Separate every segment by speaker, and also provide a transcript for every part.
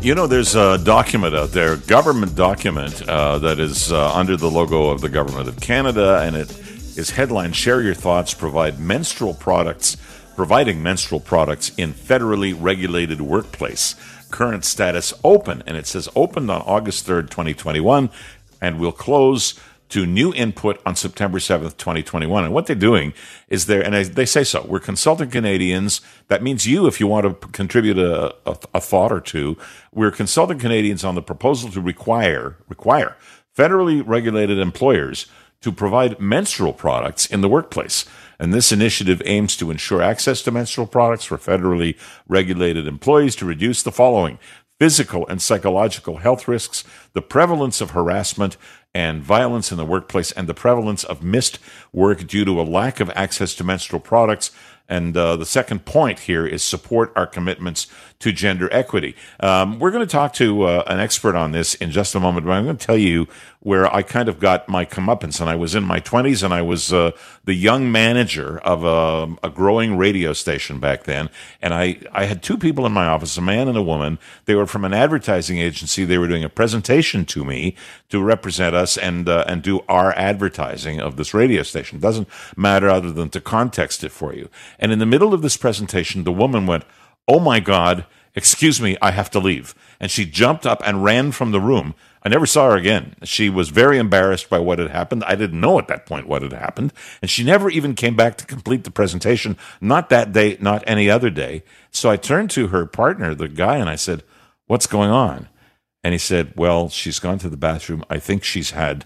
Speaker 1: You know, there's a document out there, government document, uh, that is uh, under the logo of the Government of Canada, and it is headline Share Your Thoughts, Provide Menstrual Products, Providing Menstrual Products in Federally Regulated Workplace. Current status open, and it says opened on August 3rd, 2021, and will close to new input on September 7th, 2021. And what they're doing is they're, and they say so, we're consulting Canadians. That means you, if you want to contribute a, a, a thought or two, we're consulting Canadians on the proposal to require, require federally regulated employers to provide menstrual products in the workplace. And this initiative aims to ensure access to menstrual products for federally regulated employees to reduce the following physical and psychological health risks, the prevalence of harassment and violence in the workplace, and the prevalence of missed work due to a lack of access to menstrual products. And uh, the second point here is support our commitments to gender equity. Um, we're going to talk to uh, an expert on this in just a moment, but I'm going to tell you where I kind of got my comeuppance. And I was in my 20s and I was uh, the young manager of a, a, growing radio station back then. And I, I had two people in my office, a man and a woman. They were from an advertising agency. They were doing a presentation to me to represent us and, uh, and do our advertising of this radio station. Doesn't matter other than to context it for you. And in the middle of this presentation, the woman went, Oh my God, excuse me, I have to leave. And she jumped up and ran from the room. I never saw her again. She was very embarrassed by what had happened. I didn't know at that point what had happened. And she never even came back to complete the presentation, not that day, not any other day. So I turned to her partner, the guy, and I said, What's going on? And he said, Well, she's gone to the bathroom. I think she's had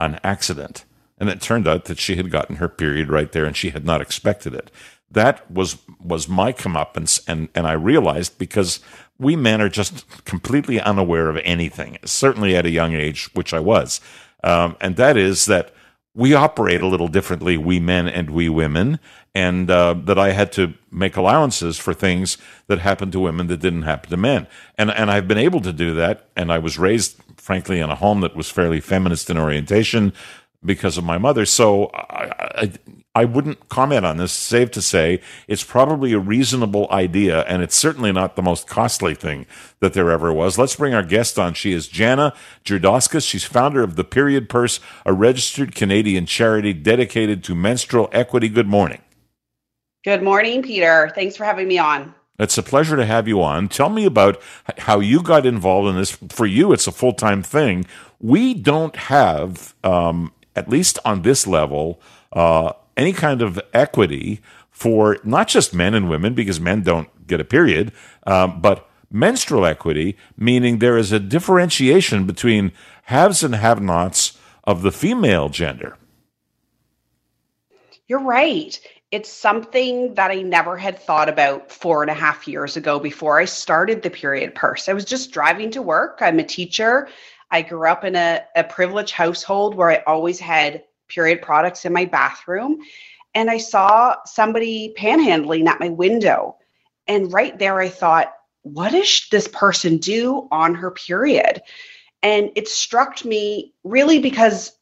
Speaker 1: an accident. And it turned out that she had gotten her period right there and she had not expected it that was was my comeuppance, and and I realized because we men are just completely unaware of anything, certainly at a young age, which I was, um, and that is that we operate a little differently, we men and we women, and uh, that I had to make allowances for things that happened to women that didn't happen to men, and and I've been able to do that, and I was raised, frankly, in a home that was fairly feminist in orientation because of my mother. So I, I, I wouldn't comment on this, save to say it's probably a reasonable idea, and it's certainly not the most costly thing that there ever was. Let's bring our guest on. She is Jana Girdauskas. She's founder of the Period Purse, a registered Canadian charity dedicated to menstrual equity. Good morning.
Speaker 2: Good morning, Peter. Thanks for having me on.
Speaker 1: It's a pleasure to have you on. Tell me about how you got involved in this. For you, it's a full time thing. We don't have, um, at least on this level, uh, any kind of equity for not just men and women, because men don't get a period, um, but menstrual equity, meaning there is a differentiation between haves and have nots of the female gender.
Speaker 2: You're right. It's something that I never had thought about four and a half years ago before I started the period purse. I was just driving to work. I'm a teacher. I grew up in a, a privileged household where I always had period products in my bathroom. And I saw somebody panhandling at my window. And right there, I thought, what does this person do on her period? And it struck me really because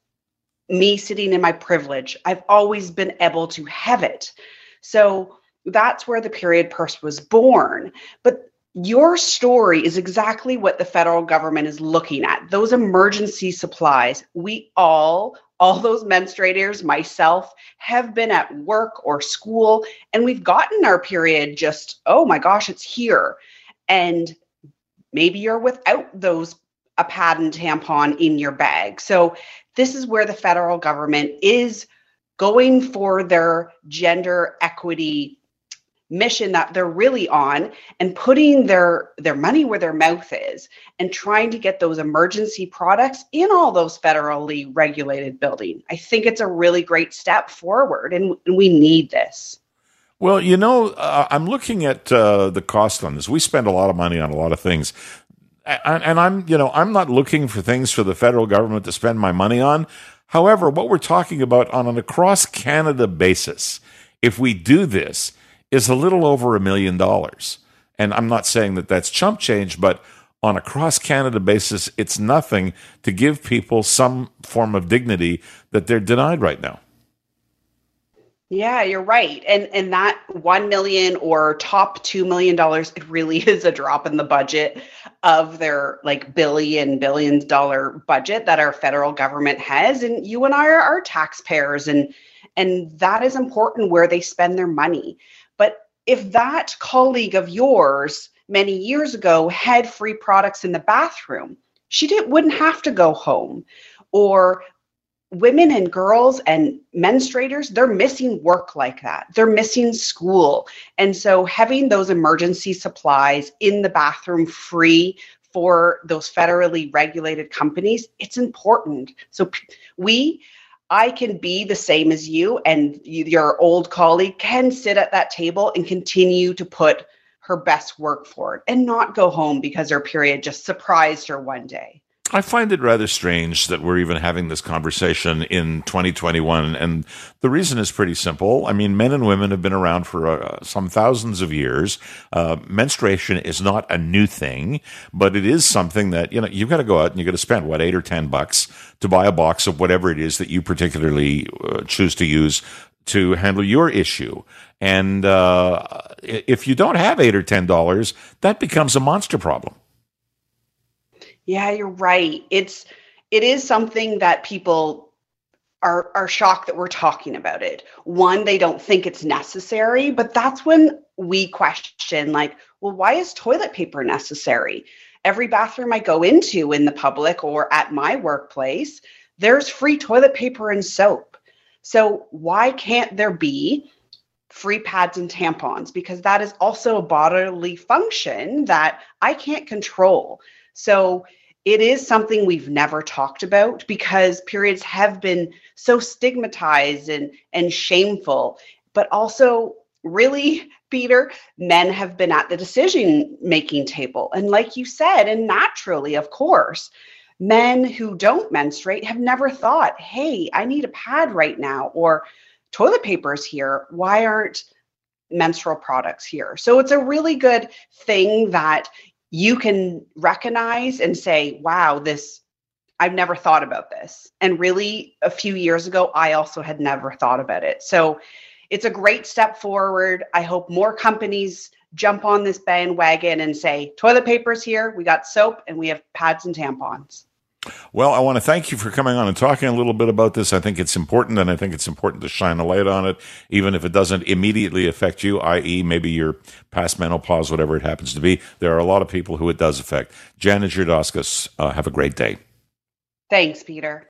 Speaker 2: me sitting in my privilege, I've always been able to have it. So that's where the period purse was born. But your story is exactly what the federal government is looking at those emergency supplies. We all all those menstruators, myself, have been at work or school and we've gotten our period just, oh my gosh, it's here. And maybe you're without those a pad and tampon in your bag. So this is where the federal government is going for their gender equity mission that they're really on and putting their their money where their mouth is and trying to get those emergency products in all those federally regulated buildings. I think it's a really great step forward and, and we need this.
Speaker 1: Well, you know, uh, I'm looking at uh, the cost on this. We spend a lot of money on a lot of things. And, and I'm, you know, I'm not looking for things for the federal government to spend my money on. However, what we're talking about on an across Canada basis, if we do this, is a little over a million dollars. And I'm not saying that that's chump change, but on a cross Canada basis, it's nothing to give people some form of dignity that they're denied right now.
Speaker 2: Yeah, you're right. And and that 1 million or top 2 million dollars it really is a drop in the budget of their like billion billions dollar budget that our federal government has and you and I are our taxpayers and and that is important where they spend their money. But if that colleague of yours many years ago had free products in the bathroom, she didn't wouldn't have to go home. Or women and girls and menstruators they're missing work like that. They're missing school. And so having those emergency supplies in the bathroom free for those federally regulated companies it's important. So we I can be the same as you, and your old colleague can sit at that table and continue to put her best work forward and not go home because her period just surprised her one day.
Speaker 1: I find it rather strange that we're even having this conversation in 2021. And the reason is pretty simple. I mean, men and women have been around for uh, some thousands of years. Uh, menstruation is not a new thing, but it is something that, you know, you've got to go out and you've got to spend, what, eight or 10 bucks to buy a box of whatever it is that you particularly uh, choose to use to handle your issue. And uh, if you don't have eight or ten dollars, that becomes a monster problem.
Speaker 2: Yeah, you're right. It's it is something that people are are shocked that we're talking about it. One, they don't think it's necessary, but that's when we question like, well, why is toilet paper necessary? Every bathroom I go into in the public or at my workplace, there's free toilet paper and soap. So why can't there be free pads and tampons because that is also a bodily function that I can't control. So it is something we've never talked about because periods have been so stigmatized and and shameful. But also really peter men have been at the decision making table. And like you said and naturally of course men who don't menstruate have never thought hey i need a pad right now or toilet papers here. Why aren't menstrual products here? So it's a really good thing that you can recognize and say, wow, this, I've never thought about this. And really, a few years ago, I also had never thought about it. So it's a great step forward. I hope more companies jump on this bandwagon and say, toilet paper's here, we got soap, and we have pads and tampons.
Speaker 1: Well, I want to thank you for coming on and talking a little bit about this. I think it's important, and I think it's important to shine a light on it, even if it doesn't immediately affect you, i.e., maybe your past menopause, whatever it happens to be. There are a lot of people who it does affect. Janet Girdauskas, uh, have a great day.
Speaker 2: Thanks, Peter.